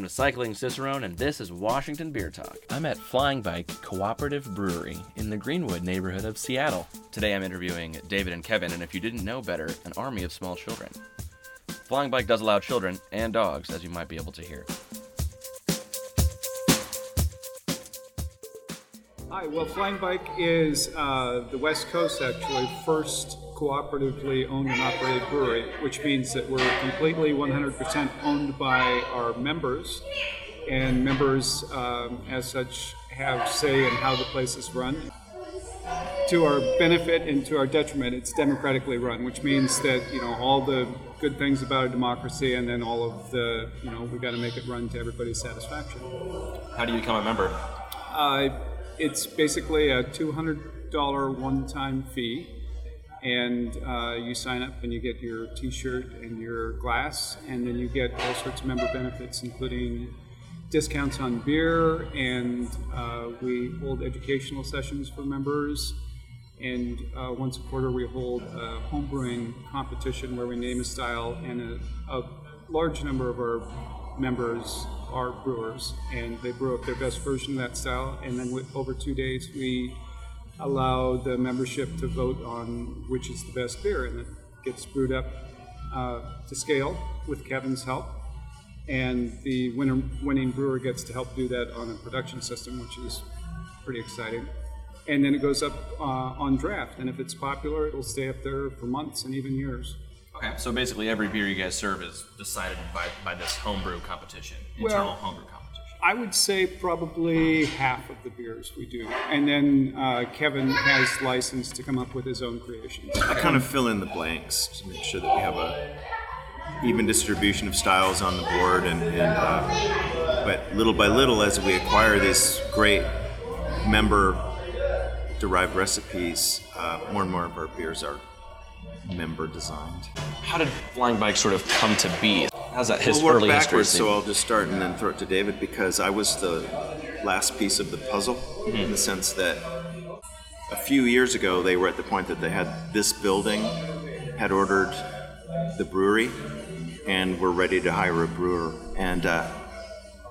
I'm the Cycling Cicerone, and this is Washington Beer Talk. I'm at Flying Bike Cooperative Brewery in the Greenwood neighborhood of Seattle. Today I'm interviewing David and Kevin, and if you didn't know better, an army of small children. Flying Bike does allow children and dogs, as you might be able to hear. Hi, well, Flying Bike is uh, the West Coast actually first cooperatively owned and operated brewery, which means that we're completely 100% owned by our members, and members, um, as such, have say in how the place is run. To our benefit and to our detriment, it's democratically run, which means that you know all the good things about a democracy, and then all of the you know we got to make it run to everybody's satisfaction. How do you become a member? Uh, it's basically a $200 one-time fee and uh, you sign up and you get your t-shirt and your glass and then you get all sorts of member benefits including discounts on beer and uh, we hold educational sessions for members. And uh, once a quarter we hold a homebrewing competition where we name a style and a, a large number of our members are brewers and they brew up their best version of that style. And then with, over two days we allow the membership to vote on which is the best beer, and it gets brewed up uh, to scale with Kevin's help. And the winner, winning brewer gets to help do that on a production system, which is pretty exciting. And then it goes up uh, on draft, and if it's popular, it'll stay up there for months and even years. Okay, so basically every beer you guys serve is decided by, by this homebrew competition, internal Well, homebrew competition. I would say probably half of the beers we do. And then uh, Kevin has license to come up with his own creations. I kind of fill in the blanks to make sure that we have a even distribution of styles on the board, and, and uh, but little by little, as we acquire these great member-derived recipes, uh, more and more of our beers are member-designed. How did Flying Bike sort of come to be? How's that his we'll work early backwards, history? so I'll just start and then throw it to David because I was the last piece of the puzzle in the sense that a few years ago they were at the point that they had this building, had ordered the brewery, and were ready to hire a brewer. And uh,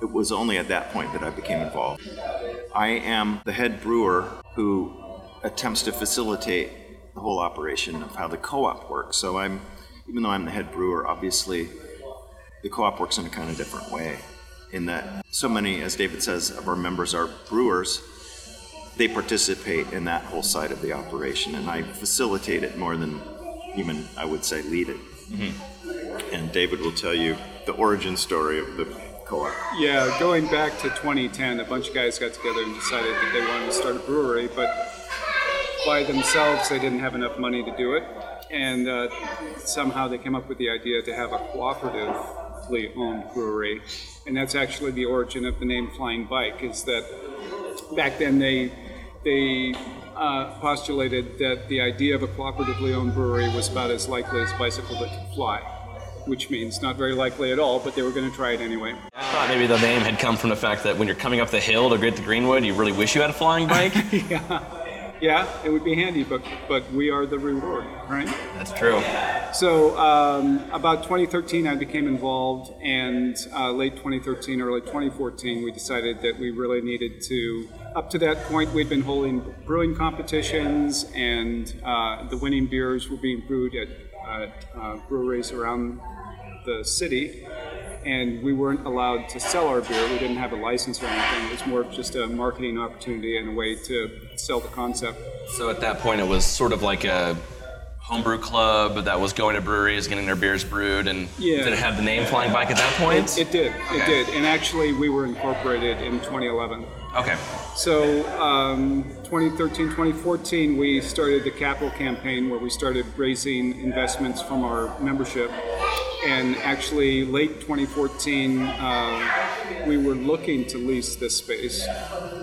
it was only at that point that I became involved. I am the head brewer who attempts to facilitate the whole operation of how the co-op works. So I'm, even though I'm the head brewer, obviously the co-op works in a kind of different way in that so many as david says of our members are brewers. They participate in that whole side of the operation and i facilitate it more than even i would say lead it. Mm-hmm. And david will tell you the origin story of the co-op. Yeah, going back to 2010, a bunch of guys got together and decided that they wanted to start a brewery, but by themselves they didn't have enough money to do it. And uh, somehow they came up with the idea to have a cooperatively owned brewery. And that's actually the origin of the name Flying Bike, is that back then they, they uh, postulated that the idea of a cooperatively owned brewery was about as likely as a bicycle that could fly. Which means not very likely at all, but they were going to try it anyway. I thought maybe the name had come from the fact that when you're coming up the hill to get to Greenwood, you really wish you had a flying bike. Yeah, it would be handy, but but we are the reward, right? That's true. So um, about 2013, I became involved, and uh, late 2013, early 2014, we decided that we really needed to. Up to that point, we'd been holding brewing competitions, and uh, the winning beers were being brewed at uh, uh, breweries around the city. And we weren't allowed to sell our beer. We didn't have a license or anything. It was more of just a marketing opportunity and a way to sell the concept. So at that point, it was sort of like a homebrew club that was going to breweries, getting their beers brewed, and Yeah. did it have the name Flying Bike at that point? It did. Okay. It did. And actually, we were incorporated in 2011. okay. So, um, 2013, 2014, we started the capital campaign where we started raising investments from our membership. And actually, late 2014, uh, we were looking to lease this space,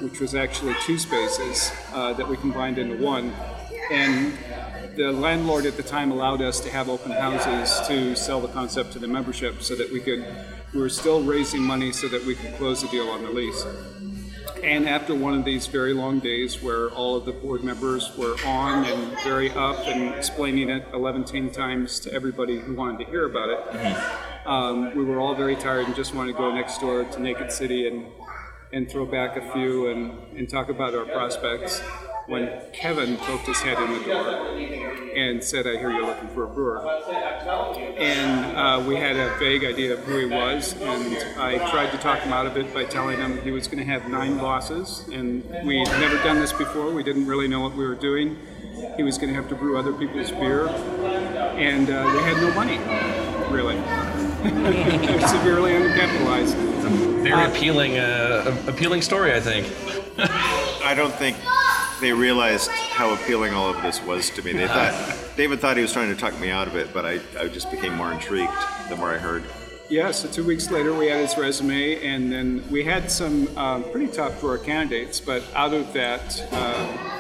which was actually two spaces uh, that we combined into one. And the landlord at the time allowed us to have open houses to sell the concept to the membership so that we could, we were still raising money so that we could close the deal on the lease. And after one of these very long days where all of the board members were on and very up and explaining it 11 10 times to everybody who wanted to hear about it, um, we were all very tired and just wanted to go next door to Naked City and and throw back a few and, and talk about our prospects when Kevin poked his head in the door and said, I hear you're looking for a brewer. And uh, we had a vague idea of who he was, and I tried to talk him out of it by telling him he was going to have nine bosses, and we'd never done this before. We didn't really know what we were doing. He was going to have to brew other people's beer, and uh, we had no money, really. Severely undercapitalized. Very appealing, uh, appealing story, I think. I don't think they realized how appealing all of this was to me. They thought David thought he was trying to talk me out of it, but I, I just became more intrigued the more I heard. Yeah, so two weeks later we had his resume, and then we had some um, pretty top drawer candidates, but out of that, uh,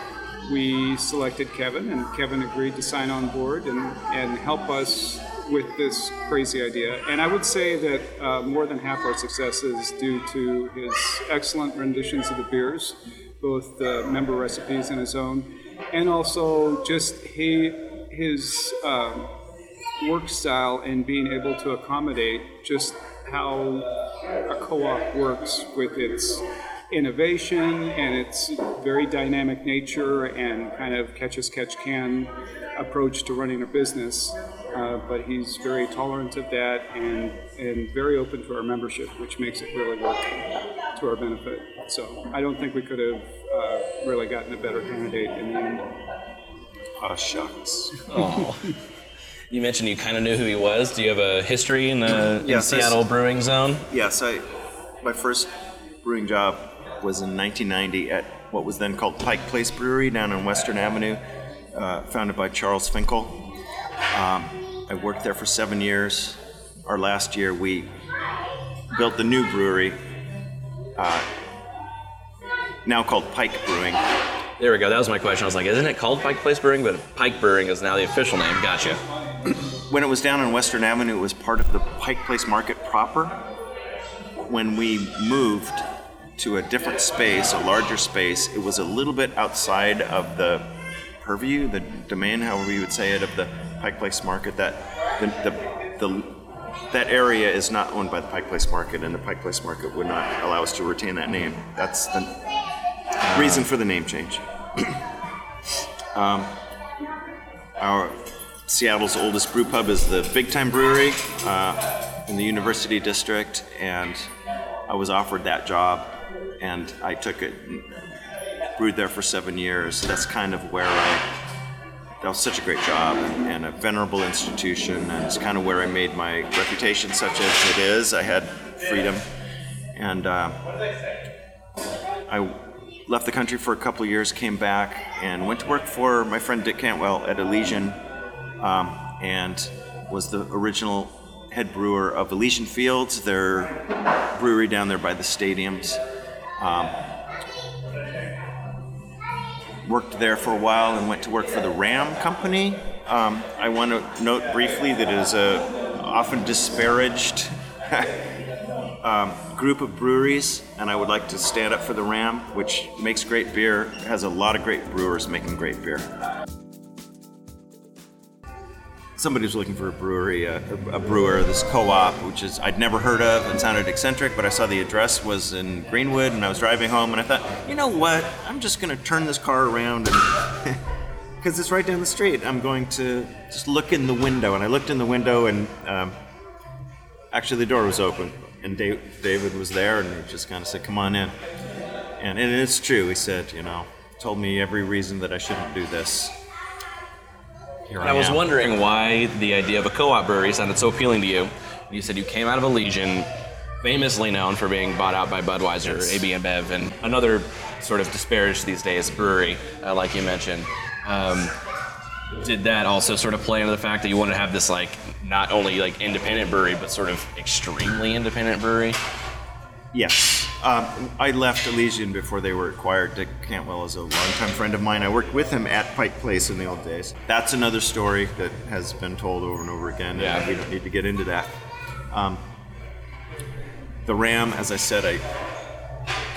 we selected Kevin, and Kevin agreed to sign on board and, and help us with this crazy idea. And I would say that uh, more than half our success is due to his excellent renditions of the beers, both the member recipes and his own, and also just he, his um, work style and being able to accommodate just how a co-op works with its innovation and its very dynamic nature and kind of catch as catch can approach to running a business. Uh, but he's very tolerant of that and, and very open to our membership, which makes it really work to our benefit. So I don't think we could have uh, really gotten a better candidate in the end. Oh, shucks. Oh. You mentioned you kind of knew who he was. Do you have a history in the in Yes, Seattle brewing zone? Yes, I, my first brewing job was in 1990 at what was then called Pike Place Brewery down on Western Avenue, uh, founded by Charles Finkel. Um, I worked there for seven years. Our last year, we built the new brewery, uh, now called Pike Brewing. There we go. That was my question. I was like, isn't it called Pike Place Brewing? But Pike Brewing is now the official name. Gotcha. when it was down on Western Avenue, it was part of the Pike Place Market proper. When we moved to a different space, a larger space, it was a little bit outside of the purview, the domain, however you would say it, of the Pike Place Market. That the, the, the that area is not owned by the Pike Place Market, and the Pike Place Market would not allow us to retain that name. That's the reason for the name change. um, our Seattle's oldest brew pub is the Big Time Brewery uh, in the University District, and I was offered that job, and I took it. Brewed there for seven years. That's kind of where I. That was such a great job and, and a venerable institution, and it's kind of where I made my reputation such as it is. I had freedom, and uh, I left the country for a couple of years, came back, and went to work for my friend Dick Cantwell at Elysian, um, and was the original head brewer of Elysian Fields, their brewery down there by the stadiums. Um, worked there for a while and went to work for the Ram Company. Um, I want to note briefly that it is a often disparaged um, group of breweries, and I would like to stand up for the Ram, which makes great beer, has a lot of great brewers making great beer. Somebody was looking for a brewery, a, a brewer, this co-op, which is I'd never heard of and sounded eccentric, but I saw the address was in Greenwood, and I was driving home, and I thought, you know what? I'm just going to turn this car around. Because it's right down the street. I'm going to just look in the window, and I looked in the window, and um, actually the door was open and Dave, david was there and he just kind of said come on in and, and it's true he said you know told me every reason that i shouldn't do this Here I was am. wondering why the idea of a co-op brewery sounded so appealing to you. You said you came out of Elysian, famously known for being bought out by Budweiser, Yes. AB InBev, and another sort of disparaged these days brewery, uh, like you mentioned. Um, did that also sort of play into the fact that you wanted to have this like not only like independent brewery, but sort of extremely independent brewery? yes um, i left elysian before they were acquired dick cantwell is a longtime friend of mine i worked with him at pike place in the old days that's another story that has been told over and over again Yeah. and we don't need to get into that um, the ram as i said i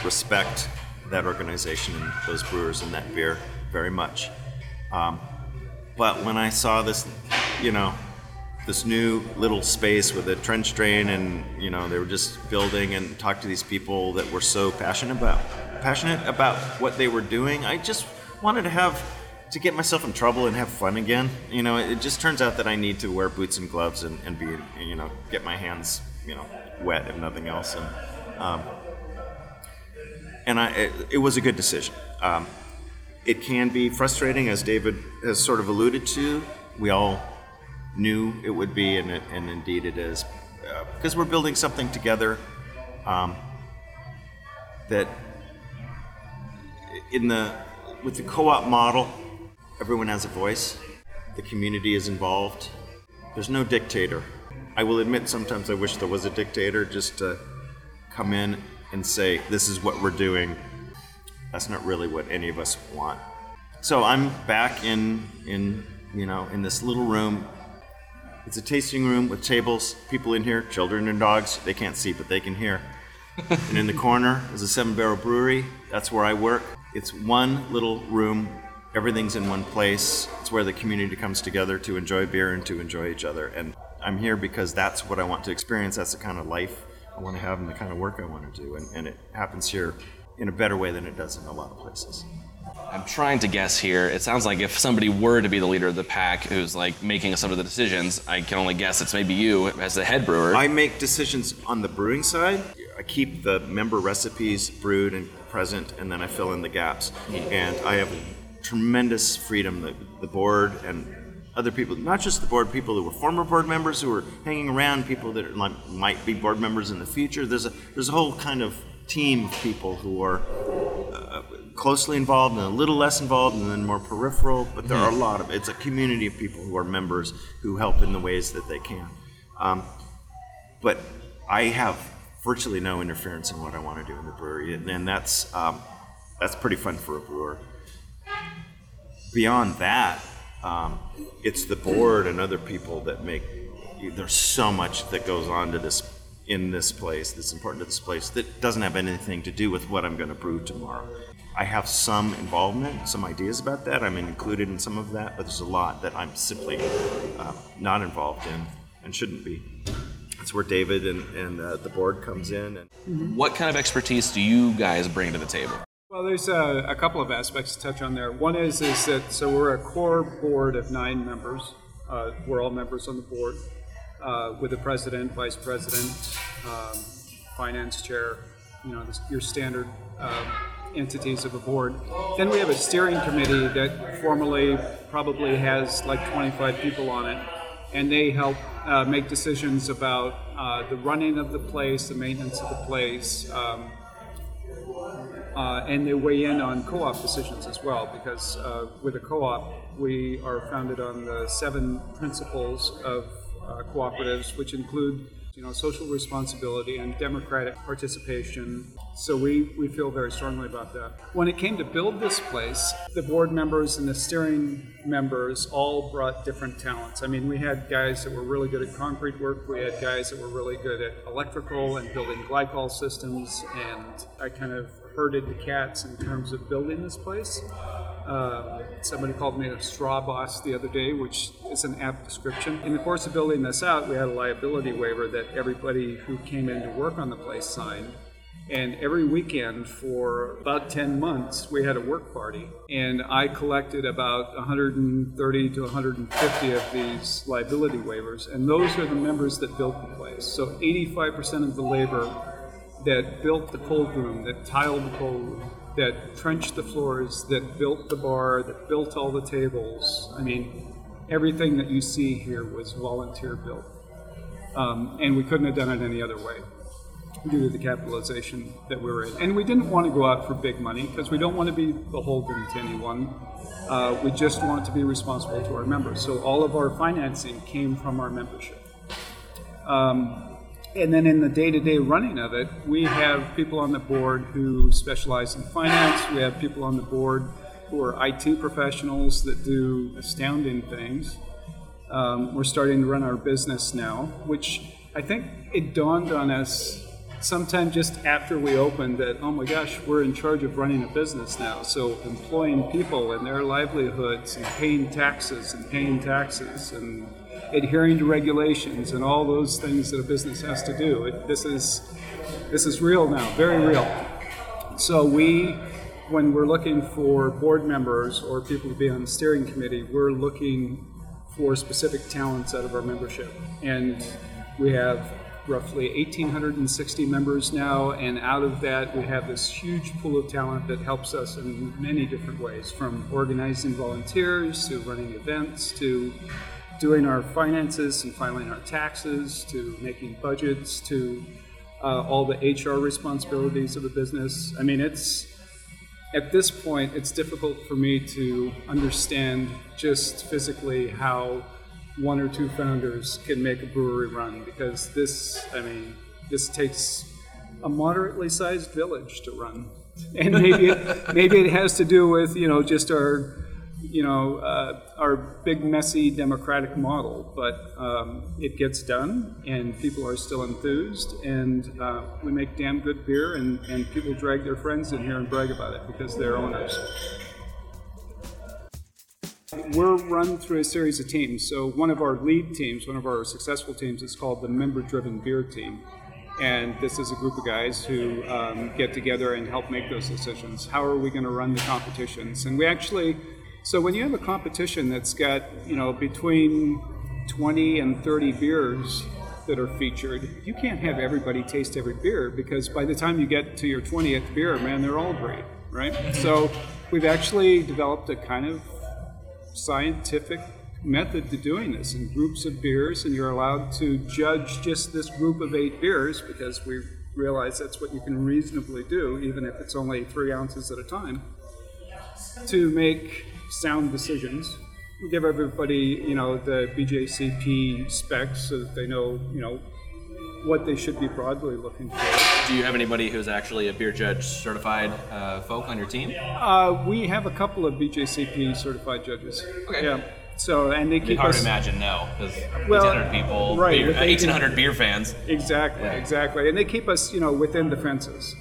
respect that organization and those brewers and that beer very much. Um, but when I saw this, you know, this new little space with a trench drain, and you know they were just building and talked to these people that were so passionate about passionate about what they were doing. I just wanted to have to get myself in trouble and have fun again. You know, it just turns out that I need to wear boots and gloves and, and be, you know, get my hands, you know, wet if nothing else. And um, and I, it, it was a good decision. Um, it can be frustrating, as David has sort of alluded to. We all knew it would be, and, it, and indeed it is, because uh, we're building something together um, that in the with the co-op model, everyone has a voice. The community is involved. There's no dictator. I will admit sometimes I wish there was a dictator just to come in and say, "This is what we're doing." That's not really what any of us want. So I'm back in in you know in this little room. It's a tasting room with tables, people in here, children and dogs. They can't see, but they can hear. and in the corner is a Seven Barrel Brewery. That's where I work. It's one little room. Everything's in one place. It's where the community comes together to enjoy beer and to enjoy each other. And I'm here because that's what I want to experience. That's the kind of life I want to have and the kind of work I want to do. And, and it happens here in a better way than it does in a lot of places. I'm trying to guess here. It sounds like if somebody were to be the leader of the pack who's like making some of the decisions, I can only guess it's maybe you as the head brewer. I make decisions on the brewing side. I keep the member recipes brewed and present, and then I fill in the gaps. And I have tremendous freedom. The, the board and other people, not just the board, people who were former board members who are hanging around, people that are, might be board members in the future. There's a there's a whole kind of team of people who are uh, closely involved and a little less involved and then more peripheral. But there are a lot of it's a community of people who are members who help in the ways that they can. Um, but I have virtually no interference in what I want to do in the brewery, and, and that's um, that's pretty fun for a brewer. Beyond that, um, it's the board and other people that make. There's so much that goes on to this in this place that's important to this place that doesn't have anything to do with what I'm going to brew tomorrow. I have some involvement, some ideas about that. I'm included in some of that, but there's a lot that I'm simply uh, not involved in and shouldn't be. That's where David and, and uh, the board comes in. And what kind of expertise do you guys bring to the table? Well, there's a, a, couple of aspects to touch on there. One is is that so we're a core board of nine members. Uh, we're all members on the board uh, with the president, vice president, um, finance chair. You know, your standard um, entities of a board. Then we have a steering committee that formally probably has like 25 people on it, and they help uh, make decisions about uh, the running of the place, the maintenance of the place. Um, uh, and they weigh in on co-op decisions as well because uh, with a co-op we are founded on the seven principles of uh, cooperatives which include you know social responsibility and democratic participation. So we, we feel very strongly about that. When it came to build this place the board members and the steering members all brought different talents. I mean we had guys that were really good at concrete work. We had guys that were really good at electrical and building glycol systems. And i kind of herded the cats in terms of building this place. Uh, somebody called me a straw boss the other day, which is an apt description. In the course of building this out, we had a liability waiver that everybody who came in to work on the place signed. And every weekend for about 10 months, we had a work party. And I collected about 130 to 150 of these liability waivers. And those are the members that built the place. So 85% of the labor that built the cold room, that tiled the cold room, that trenched the floors, that built the bar, that built all the tables. I mean, everything that you see here was volunteer built. Um, and we couldn't have done it any other way due to the capitalization that we were in. And we didn't want to go out for big money because we don't want to be beholden to anyone. Uh, we just want to be responsible to our members. So all of our financing came from our membership. Um, and then in the day-to-day running of it, we have people on the board who specialize in finance. We have people on the board who are IT professionals that do astounding things. Um, we're starting to run our business now, which I think it dawned on us sometime just after we opened that, oh my gosh, we're in charge of running a business now. So employing people and their livelihoods and paying taxes and paying taxes and adhering to regulations and all those things that a business has to do. It, this is this is real now, very real. So we, when we're looking for board members or people to be on the steering committee, we're looking for specific talents out of our membership, and we have roughly 1,860 members now, and out of that, we have this huge pool of talent that helps us in many different ways from organizing volunteers to running events to doing our finances and filing our taxes to making budgets to uh, all the HR responsibilities of a business. I mean, it's at this point, it's difficult for me to understand just physically how one or two founders can make a brewery run because this, I mean, this takes a moderately sized village to run. And maybe maybe it has to do with, you know, just our you know, uh, our big, messy democratic model, but um, it gets done, and people are still enthused, and uh, we make damn good beer, and, and people drag their friends in here and brag about it because they're owners. We're run through a series of teams. So, one of our lead teams, one of our successful teams, is called the Member Driven Beer Team. And this is a group of guys who um, get together and help make those decisions. How are we going to run the competitions? And we actually so when you have a competition that's got, you know, between 20 and 30 beers that are featured, you can't have everybody taste every beer because by the time you get to your 20th beer, man, they're all great, right? So we've actually developed a kind of scientific method to doing this in groups of beers, and you're allowed to judge just this group of eight beers because we realize that's what you can reasonably do, even if it's only three ounces at a time, to make sound decisions. We give everybody, you know, the BJCP specs so that they know, you know, what they should be broadly looking for. Do you have anybody who's actually a beer judge certified uh, folk on your team? Uh, we have a couple of BJCP certified judges. Okay. Yeah. So and they keep hard us to imagine, no, because Well, 1,800 people, right, beer, uh, 1,800 beer fans. Exactly, Yeah. exactly. And they keep us, you know, within the fences.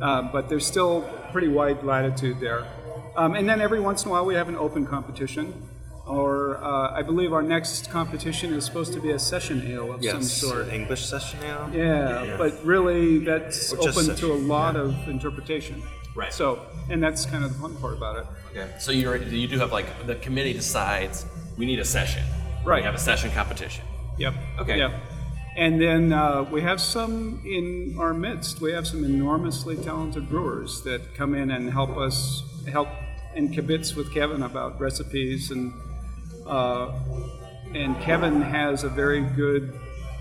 Uh, but there's still pretty wide latitude there. Um, and then every once in a while we have an open competition. Or uh, I believe our next competition is supposed to be a session ale of some sort. English session ale. Yeah, but really that's open to a session, lot of interpretation. Right. So, and that's kind of the fun part about it. Okay. So you you do have like the committee decides we need a session. Right. We have a session competition. Yep. Okay. Yep. And then uh, we have some in our midst. We have some enormously talented brewers that come in and help us help and kibitz with Kevin about recipes and uh, and Kevin has a very good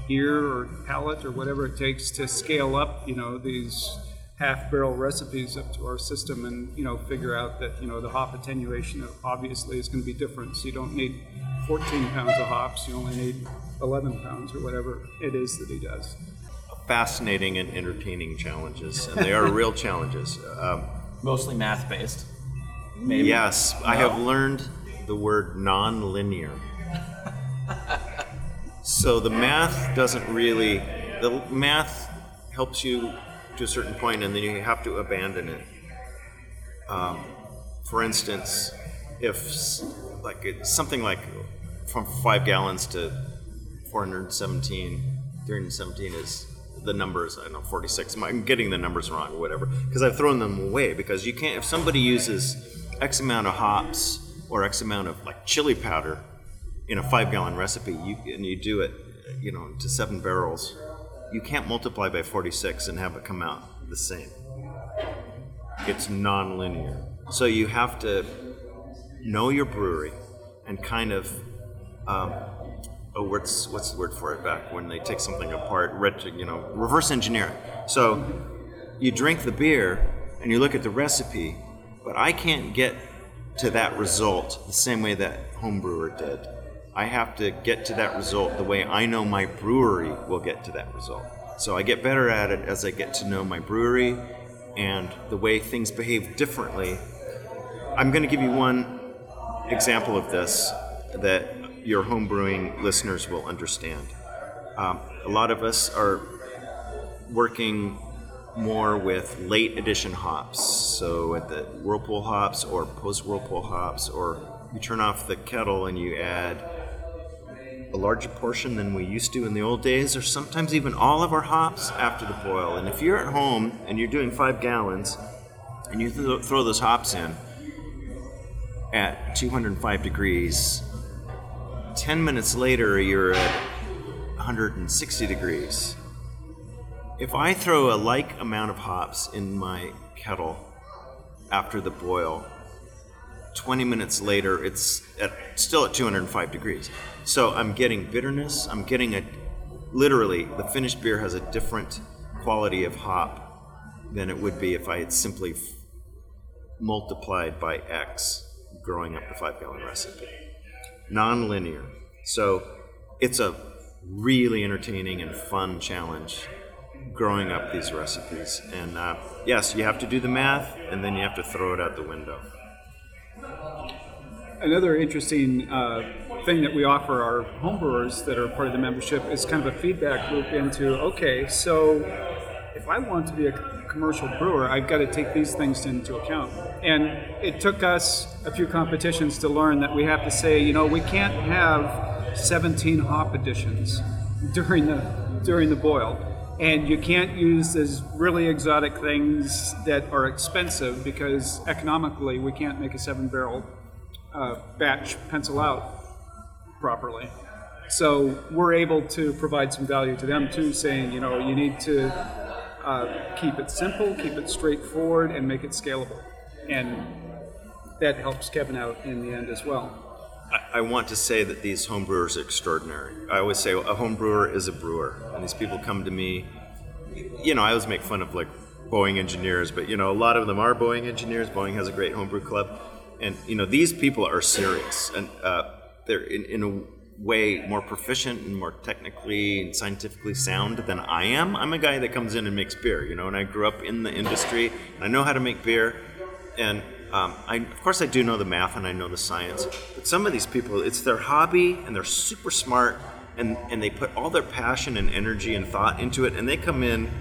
ear or palate or whatever it takes to scale up, you know, these half barrel recipes up to our system and, you know, figure out that, you know, the hop attenuation obviously is going to be different. So you don't need 14 pounds of hops, you only need 11 pounds or whatever it is that he does. Fascinating and entertaining challenges, and they are real challenges. Um, Mostly math based. Maybe. yes, I have learned the word non-linear. so the math doesn't really. The math helps you to a certain point, and then you have to abandon it. Um, for instance, if like it's something like from five gallons to 417, 317 is the numbers. I don't know 46. I'm getting the numbers wrong or whatever because I've thrown them away because you can't. If somebody uses X amount of hops or X amount of like chili powder in a five gallon recipe, you and you do it, you know, to seven barrels, you can't multiply by 46 and have it come out the same. It's non-linear. So you have to know your brewery and kind of um, oh what's what's the word for it back when they take something apart ret- you know reverse engineer it. so you drink the beer and you look at the recipe but i can't get to that result the same way that home brewer did. I have to get to that result the way i know my brewery will get to that result. So i get better at it as i get to know my brewery and the way things behave differently. I'm going to give you one example of this that your home brewing listeners will understand. Um, a lot of us are working more with late addition hops, so at the whirlpool hops or post whirlpool hops, or you turn off the kettle and you add a larger portion than we used to in the old days, or sometimes even all of our hops after the boil. And if you're at home and you're doing five gallons and you th- throw those hops in at 205 degrees, 10 minutes later you're at 160 degrees. If I throw a like amount of hops in my kettle after the boil, 20 minutes later it's at, still at 205 degrees. So I'm getting bitterness, I'm getting a literally the finished beer has a different quality of hop than it would be if I had simply f- multiplied by X growing up the five gallon recipe. Non-linear. So it's a really entertaining and fun challenge growing up these recipes. And uh, yes, you have to do the math, and then you have to throw it out the window. Another interesting uh, thing that we offer our homebrewers that are part of the membership is kind of a feedback loop into okay, so if I want to be a commercial brewer, I've got to take these things into account. And it took us a few competitions to learn that we have to say, you know, we can't have 17 hop additions during the during the boil. And you can't use these really exotic things that are expensive because economically we can't make a seven barrel uh, batch pencil out properly. So we're able to provide some value to them too, saying, you know, you need to uh, keep it simple, keep it straightforward, and make it scalable. And that helps Kevin out in the end as well. I, want to say that these homebrewers are extraordinary. I always say a homebrewer is a brewer, and these people come to me. You know, I always make fun of like Boeing engineers, but you know, a lot of them are Boeing engineers. Boeing has a great homebrew club, and you know, these people are serious, and uh, they're in, in a way more proficient and more technically and scientifically sound than I am. I'm a guy that comes in and makes beer, you know, and I grew up in the industry, and I know how to make beer, and um, I, of course, I do know the math and I know the science, but some of these people, it's their hobby and they're super smart and, and they put all their passion and energy and thought into it and they come in,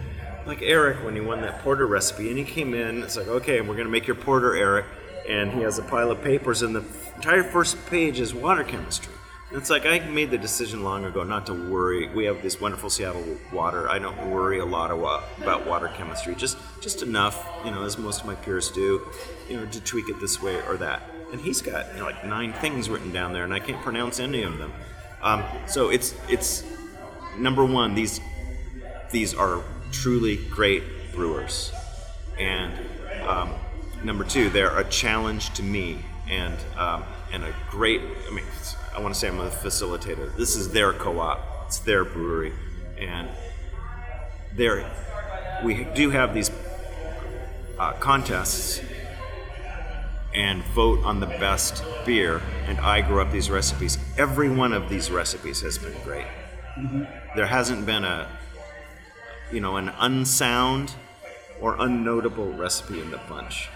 like Eric when he won that porter recipe, and he came in, it's like, okay, we're going to make your porter, Eric, and he has a pile of papers and the entire first page is water chemistry. It's like I made the decision long ago not to worry. We have this wonderful Seattle water. I don't worry a lot about water chemistry, just just enough, you know, as most of my peers do, you know, to tweak it this way or that. And he's got you know, like nine things written down there, and I can't pronounce any of them. Um, so it's it's number one. These these are truly great brewers, and um, number two, they're a challenge to me, and um, and a great. I mean, I want to say I'm a facilitator. This is their co-op. It's their brewery, and there we do have these uh, contests and vote on the best beer. And I grew up these recipes. Every one of these recipes has been great. There hasn't been a, you know, an unsound or unnotable recipe in the bunch.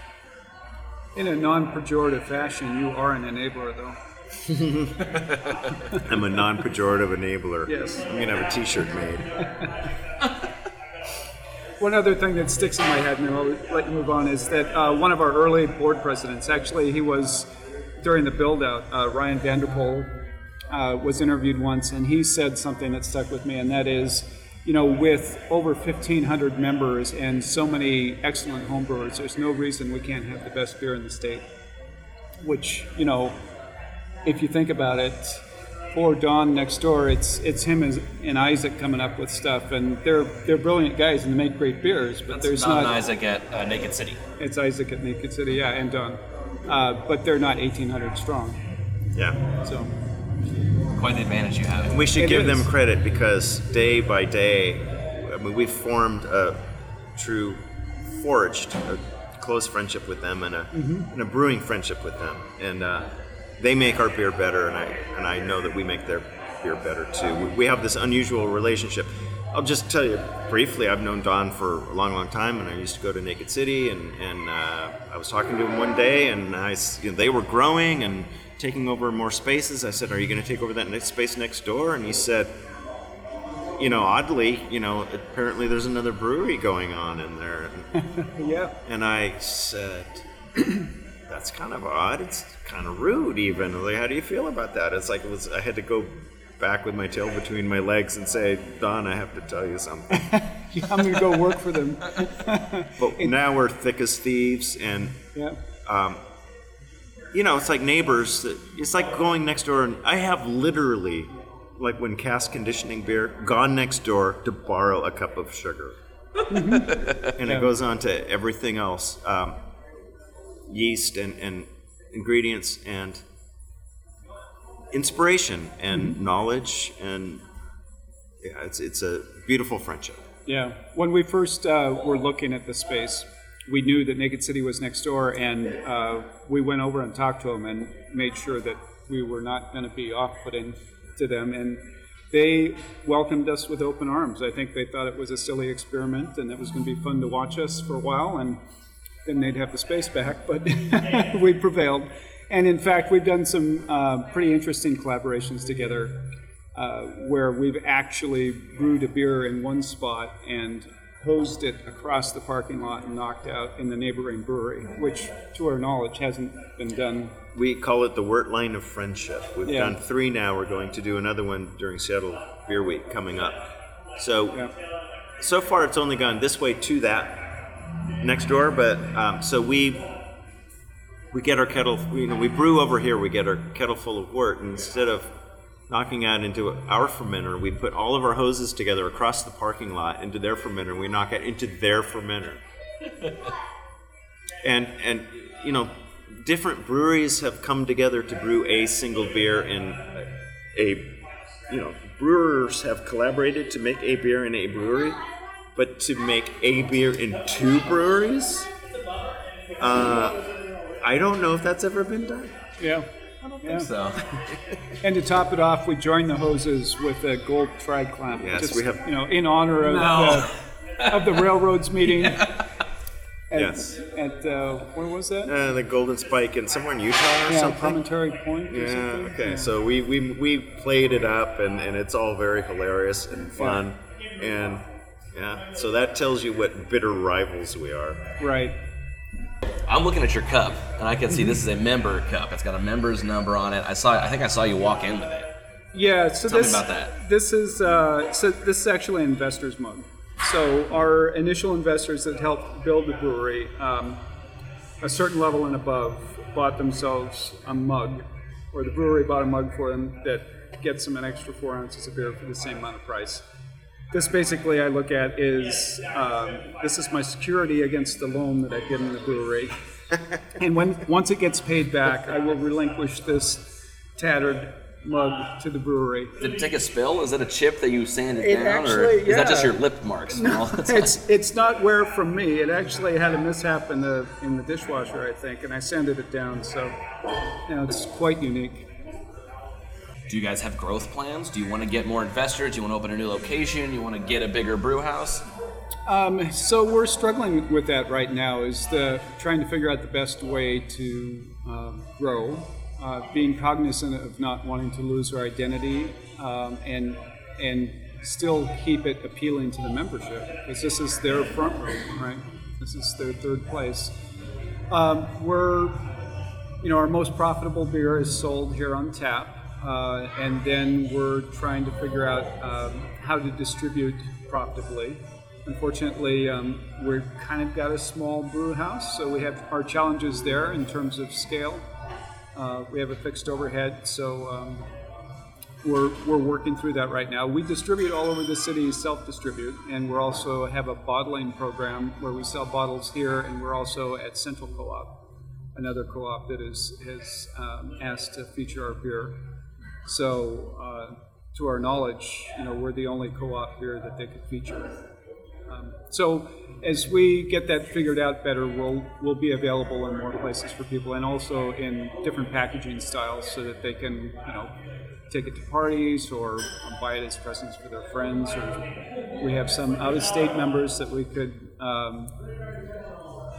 In a non pejorative fashion, you are an enabler, though. I'm a non-pejorative enabler. Yes. I'm gonna have a T-shirt made. One other thing that sticks in my head, and then I'll let you move on, is that uh, one of our early board presidents, actually, he was during the build out, uh, Ryan Vanderpool uh, was interviewed once, and he said something that stuck with me, and that is, you know, with over 1,500 members and so many excellent homebrewers, there's no reason we can't have the best beer in the state. Which, you know, if you think about it, or Don next door, it's it's him and, and Isaac coming up with stuff, and they're they're brilliant guys and they make great beers. But there's Don not Isaac at uh, Naked City. it's Isaac at Naked City, yeah, and Don, uh, but they're not 1,800 strong. Yeah. So Quite the advantage you have. We should It give is. them credit because day by day, I mean, we've formed a true, forged a close friendship with them and a, and a brewing friendship with them. And uh, they make our beer better, and I, and I know that we make their beer better too. We, we have this unusual relationship. I'll just tell you briefly, I've known Don for a long, long time, and I used to go to Naked City, and, and uh, I was talking to him one day, and I, you know, they were growing and taking over more spaces. I said, "Are you going to take over that next space next door?" And he said, "You know, oddly, you know, apparently there's another brewery going on in there." yeah, And I said, "That's kind of odd. It's kind of rude, even. Like, how do you feel about that?" It's like it was. I had to go back with my tail between my legs and say, Don, I have to tell you something. I'm going to go work for them. But now we're thick as thieves, and Yeah. you know, it's like neighbors. It's like going next door, and I have literally, like when cask conditioning beer, gone next door to borrow a cup of sugar, and it goes on to everything else, um, yeast and, and ingredients and inspiration and knowledge, and yeah, it's it's a beautiful friendship. Yeah. When we first uh, were looking at the space, we knew that Naked City was next door, and uh, we went over and talked to them and made sure that we were not going to be off-putting to them. And they welcomed us with open arms. I think they thought it was a silly experiment, and it was going to be fun to watch us for a while, and then they'd have the space back. But we prevailed. And in fact, we've done some uh, pretty interesting collaborations together uh, where we've actually brewed a beer in one spot and hosed it across the parking lot and knocked out in the neighboring brewery, which, to our knowledge, hasn't been done. We call it the Wort Line of Friendship. We've Yeah. done three now. We're going to do another one during Seattle Beer Week coming up. So, Yeah. so far it's only gone this way to that next door, but um, so we we get our kettle. You know, we brew over here. We get our kettle full of wort, and instead of knocking out into our fermenter, we put all of our hoses together across the parking lot into their fermenter. and We knock it into their fermenter and and you know different breweries have come together to brew a single beer and a you know brewers have collaborated to make a beer in a brewery but to make a beer in two breweries uh, i don't know if that's ever been done Yeah. I don't Yeah. So And to top it off, we joined the hoses with a gold triclamp. Yes, just, we have- You know, in honor of, No. the, of the railroads meeting. At, Yes. At, uh, where was that? uh, the golden spike and somewhere in utah or yeah, something Promontory Point or Yeah. something? Okay. Yeah. So we, we we played it up, and, and it's all very hilarious and fun, and yeah. So that tells you what bitter rivals we are. Right. I'm looking at your cup, and I can see this is a member cup. It's got a member's number on it. I saw. I think I saw you walk in with it. Yeah, so Tell me this about that. this is uh, so this is actually an investor's mug. So our initial investors that helped build the brewery, um, a certain level and above, bought themselves a mug, or the brewery bought a mug for them that gets them an extra four ounces of beer for the same amount of price. This basically I look at is um, this is my security against the loan that I've given the brewery. and when once it gets paid back, I will relinquish this tattered mug to the brewery. Did it take a spill? Is it a chip that you sanded It down, or actually- is that just your lip marks? No, it's it's not wear from me. It actually had a mishap in the in the dishwasher, I think, and I sanded it down. So, you know, it's quite unique. Do you guys have growth plans? Do you want to get more investors? Do you want to open a new location? Do You want to get a bigger brew house? Um, so we're struggling with that right now. Is the trying to figure out the best way to um, grow, uh, being cognizant of not wanting to lose our identity, um, and and still keep it appealing to the membership because this is their front row, right? This is their third place. Um, we're, you know, our most profitable beer is sold here on tap, uh, and then we're trying to figure out um, how to distribute profitably. Unfortunately, um, we're kind of got a small brew house, so we have our challenges there in terms of scale. Uh, we have a fixed overhead, so um, we're, we're working through that right now. We distribute all over the city, self-distribute, and we're also have a bottling program where we sell bottles here, and we're also at Central Co-op, another co-op that is has um, asked to feature our beer. So, uh, to our knowledge, you know, we're the only co-op here that they could feature. Um, so, as we get that figured out better, we'll we'll be available in more places for people, and also in different packaging styles, so that they can, you know, take it to parties or buy it as presents for their friends. Or we have some out-of-state members that we could um,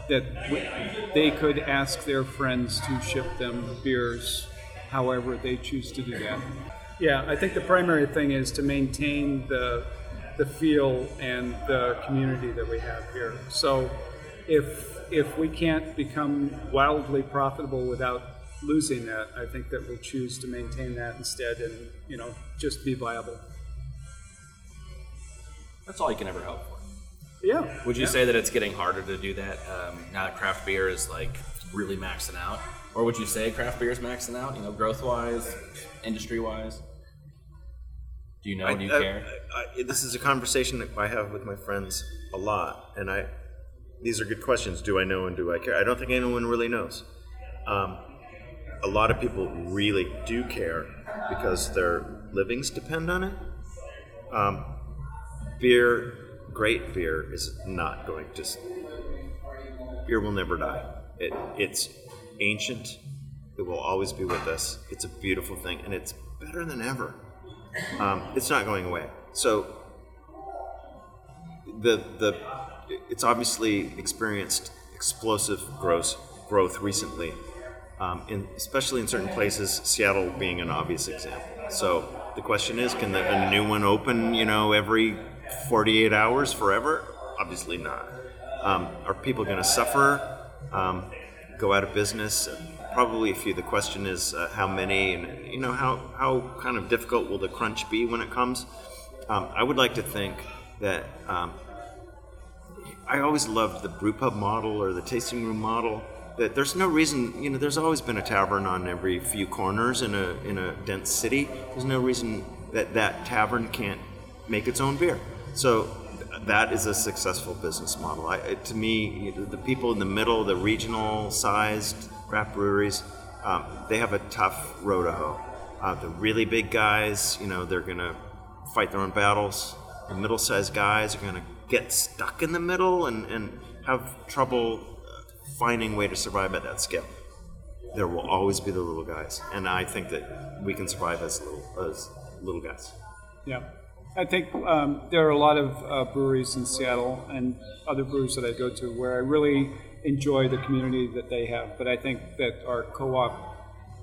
that they could ask their friends to ship them beers, however they choose to do that. Yeah, I think the primary thing is to maintain the the feel and the community that we have here. So, if if we can't become wildly profitable without losing that. I think that we'll choose to maintain that instead, and you know, just be viable. That's all you can ever hope for. Yeah. Would you yeah. say that it's getting harder to do that um, now that craft beer is like really maxing out, or would you say craft beer is maxing out? You know, growth wise, industry wise. Do you know? And do you I- care? I- I- this is a conversation that I have with my friends a lot, and I. These are good questions. Do I know and do I care? I don't think anyone really knows. Um, a lot of people really do care because their livings depend on it. Um, beer, great beer, is not going to. Beer will never die. It, it's ancient. It will always be with us. It's a beautiful thing, and it's better than ever um, it's not going away. So the the it's obviously experienced explosive growth growth recently, um, in, especially in certain places. Seattle being an obvious example. So the question is, can the, a new one open? You know, every 48 hours forever? Obviously not. Um, are people going to suffer? Um, go out of business? Probably a few. The question is uh, how many, and you know how how kind of difficult will the crunch be when it comes. Um, I would like to think that um, I always loved the brew pub model or the tasting room model. That there's no reason, you know, there's always been a tavern on every few corners in a in a dense city. There's no reason that that tavern can't make its own beer. So that is a successful business model. I, to me, the people in the middle, the regional sized craft breweries, um, they have a tough row to hoe. Uh, the really big guys, you know, they're gonna fight their own battles. The middle sized guys are gonna get stuck in the middle and, and have trouble uh, finding a way to survive at that scale. There will always be the little guys, and I think that we can survive as little as little guys. Yeah. I think um, there are a lot of uh, breweries in Seattle and other breweries that I go to where I really enjoy the community that they have. But I think that our co-op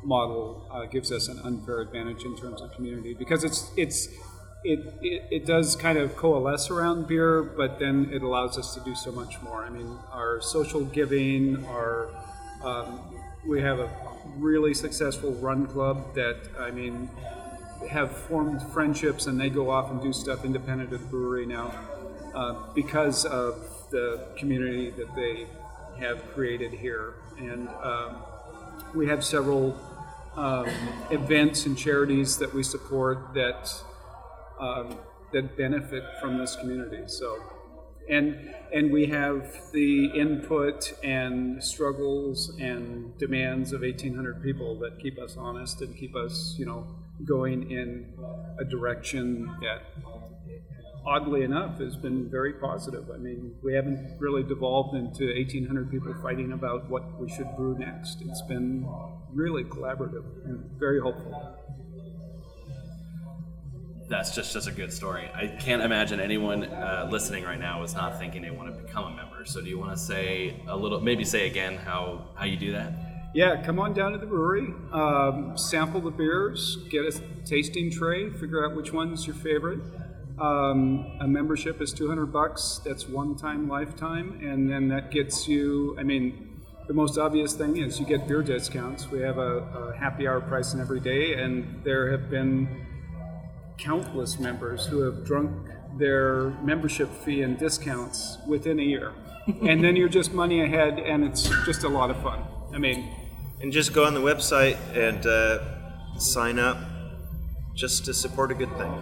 model uh, gives us an unfair advantage in terms of community because it's it's it, it, it does kind of coalesce around beer, but then it allows us to do so much more. I mean, our social giving, our um, we have a really successful run club that I mean have formed friendships and they go off and do stuff independent of the brewery now uh, because of the community that they have created here. And um, we have several um, events and charities that we support that um, that benefit from this community. So, and and we have the input and struggles and demands of 1,800 people that keep us honest and keep us, you know, going in a direction that, oddly enough, has been very positive. I mean, we haven't really devolved into 1,800 people fighting about what we should brew next. It's been really collaborative and very hopeful. That's just just a good story. I can't imagine anyone uh, listening right now is not thinking they want to become a member. So, do you want to say a little, maybe say again how how you do that? Yeah, come on down to the brewery, um, sample the beers, get a tasting tray, figure out which one's your favorite. Um, a membership is 200 bucks. That's one time, lifetime, and then that gets you. I mean, the most obvious thing is you get beer discounts. We have a, a happy hour pricing every day, and there have been countless members who have drunk their membership fee and discounts within a year. and then you're just money ahead, and it's just a lot of fun. I mean, And just go on the website and uh, sign up just to support a good thing.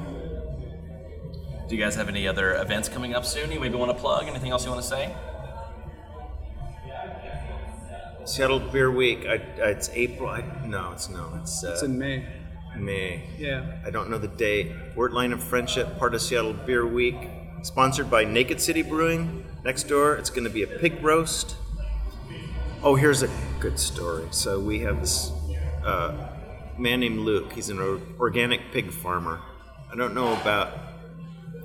Do you guys have any other events coming up soon? You maybe want to plug? Anything else you want to say? Seattle Beer Week. I, I, it's April. I, no, it's no. It's, uh, it's in May. May. Yeah. I don't know the date. Word Line of Friendship, part of Seattle Beer Week, sponsored by Naked City Brewing. Next door, it's going to be a pig roast. Oh, here's a good story. So we have this uh, man named Luke. He's an organic pig farmer. I don't know about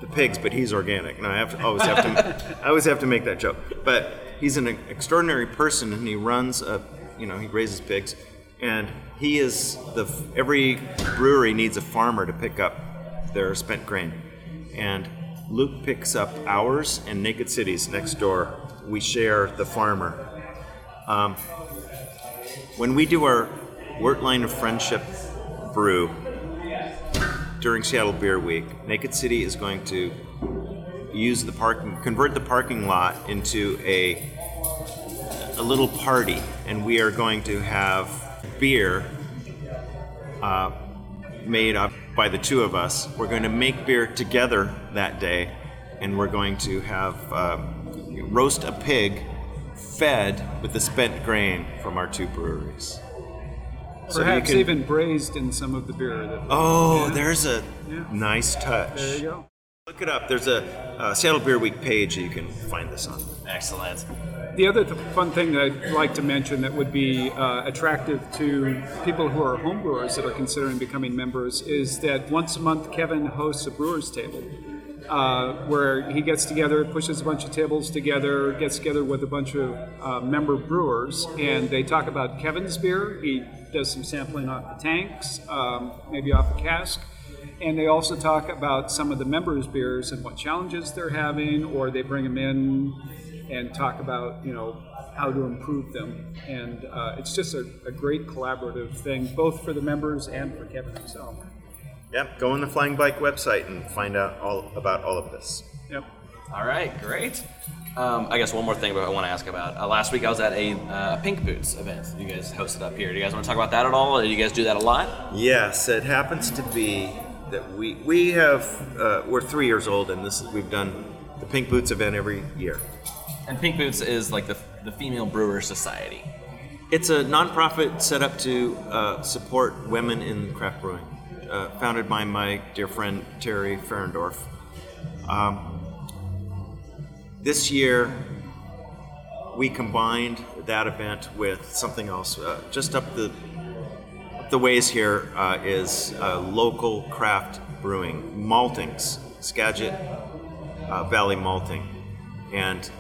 the pigs, but he's organic. And I have to always have to I always have to make that joke. But he's an extraordinary person, and he runs a you know he raises pigs, and he is the every brewery needs a farmer to pick up their spent grain, and Luke picks up ours and Naked Cities next door. We share the farmer. Um, when we do our Wurtline of Friendship Brew during Seattle Beer Week. Naked City is going to use the parking, convert the parking lot into a a little party, and we are going to have beer uh, made up by the two of us. We're going to make beer together that day, and we're going to have uh, roast a pig fed with the spent grain from our two breweries. So Perhaps can- even braised in some of the beer. That, Oh, Yeah. there's a Yeah. nice touch. There you go. Look it up. There's a uh, Seattle Beer Week page that you can find this on. Excellent. The other th- fun thing that I'd like to mention that would be uh, attractive to people who are homebrewers that are considering becoming members is that once a month Kevin hosts a brewers table. Uh, where he gets together, pushes a bunch of tables together, gets together with a bunch of uh, member brewers, and they talk about Kevin's beer. He does some sampling off the tanks, um, maybe off a cask, and they also talk about some of the members' beers and what challenges they're having, or they bring them in and talk about you know how to improve them. And uh, it's just a, a great collaborative thing, both for the members and for Kevin himself. Yep, go on the Flying Bike website and find out all about all of this. Yep. All right, great. Um, I guess one more thing I want to ask about. Uh, last week I was at a uh, Pink Boots event you guys hosted up here. Do you guys want to talk about that at all? Do you guys do that a lot? Yes, it happens to be that we we have uh, we're three years old and this we've done the Pink Boots event every year. And Pink Boots is like the, the Female Brewer Society. It's a nonprofit set up to uh, support women in craft brewing, uh, founded by my dear friend Teri Fahrendorf. Um, this year, we combined that event with something else. Uh, just up the up the ways here uh, is uh, local craft brewing, maltings, Skagit uh, Valley Malting, and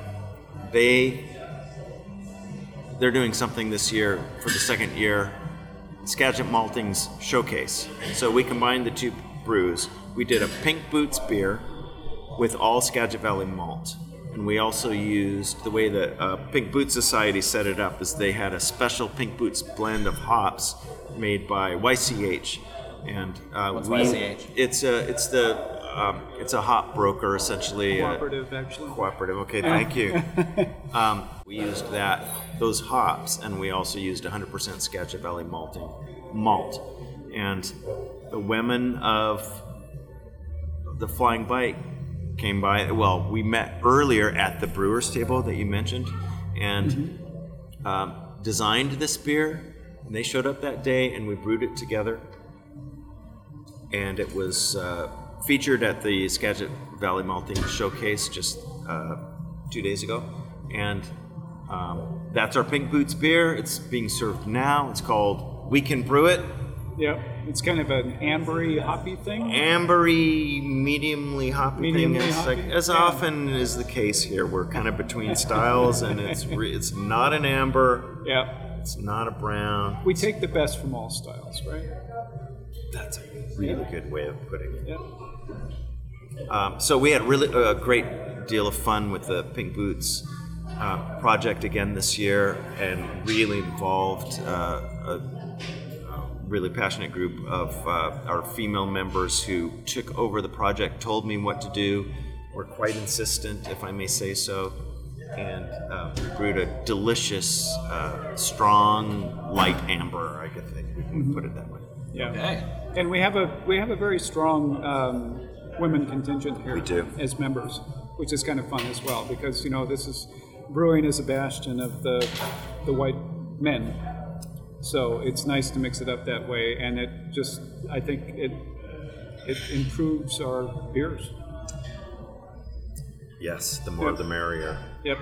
they they're doing something this year for the second year Skagit Malting's showcase. So we combined the two brews. We did a Pink Boots beer with all Skagit Valley malt. And we also used the way that uh, Pink Boots Society set it up is they had a special Pink Boots blend of hops made by YCH. And uh, What's we- YCH? It's a it's the um, it's a hop broker essentially. uh, Cooperative, actually. Cooperative. Okay, thank you. um, we used that those hops, and we also used 100% Skagit Valley malting malt. And the women of the Flying Bike came by. Well, we met earlier at the brewers table that you mentioned, and um, designed this beer. And they showed up that day, and we brewed it together. And it was uh, featured at the Skagit Valley Malting Showcase just uh, two days ago. And um, that's our Pink Boots beer. It's being served now. It's called We Can Brew It. Yep. It's kind of an ambery, hoppy thing. Ambery, mediumly hoppy thing. Mediumly It's like, hoppy? as Yeah. often is the case here, we're kind of between styles, and it's re- it's not an amber, Yep. it's not a brown. We take the best from all styles, right? That's a really good way of putting it. Yep. Um, so we had really a great deal of fun with the Pink Boots uh, project again this year, and really involved uh, a, a really passionate group of uh, our female members who took over the project, told me what to do, were quite insistent, if I may say so, and uh, we brewed a delicious, uh, strong, light amber. I guess we can put it that way. Yeah. Okay. And we have a we have a very strong um, women contingent here We do. as members, which is kind of fun as well because you know this is brewing is a bastion of the the white men, so it's nice to mix it up that way, and it just I think it it improves our beers. Yes, the more Yeah. the merrier. Yep.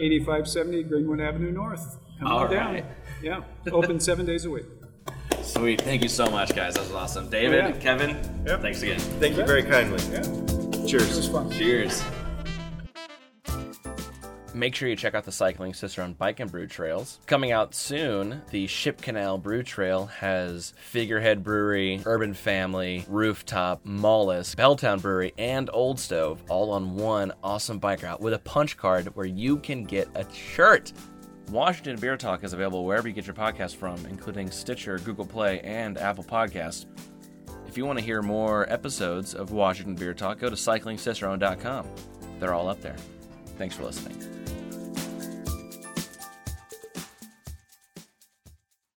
8570 Greenwood Avenue North. Come All on down. right. Yeah. Open seven days a week. Sweet. Thank you so much, guys. That was awesome. Oh, David, Oh, yeah. Kevin, Yep. thanks again. Thank you very kindly. Yeah. It was Cheers. fun. Cheers. Make sure you check out the Cycling Cicerone Bike and Brew Trails. Coming out soon, the Ship Canal Brew Trail has Figurehead Brewery, Urban Family, Rooftop, Mollusk, Belltown Brewery, and Old Stove all on one awesome bike route with a punch card where you can get a shirt. Washington Beer Talk is available wherever you get your podcast from, including Stitcher, Google Play, and Apple Podcasts. If you want to hear more episodes of Washington Beer Talk, go to cyclingcicerone.com. They're all up there. Thanks for listening.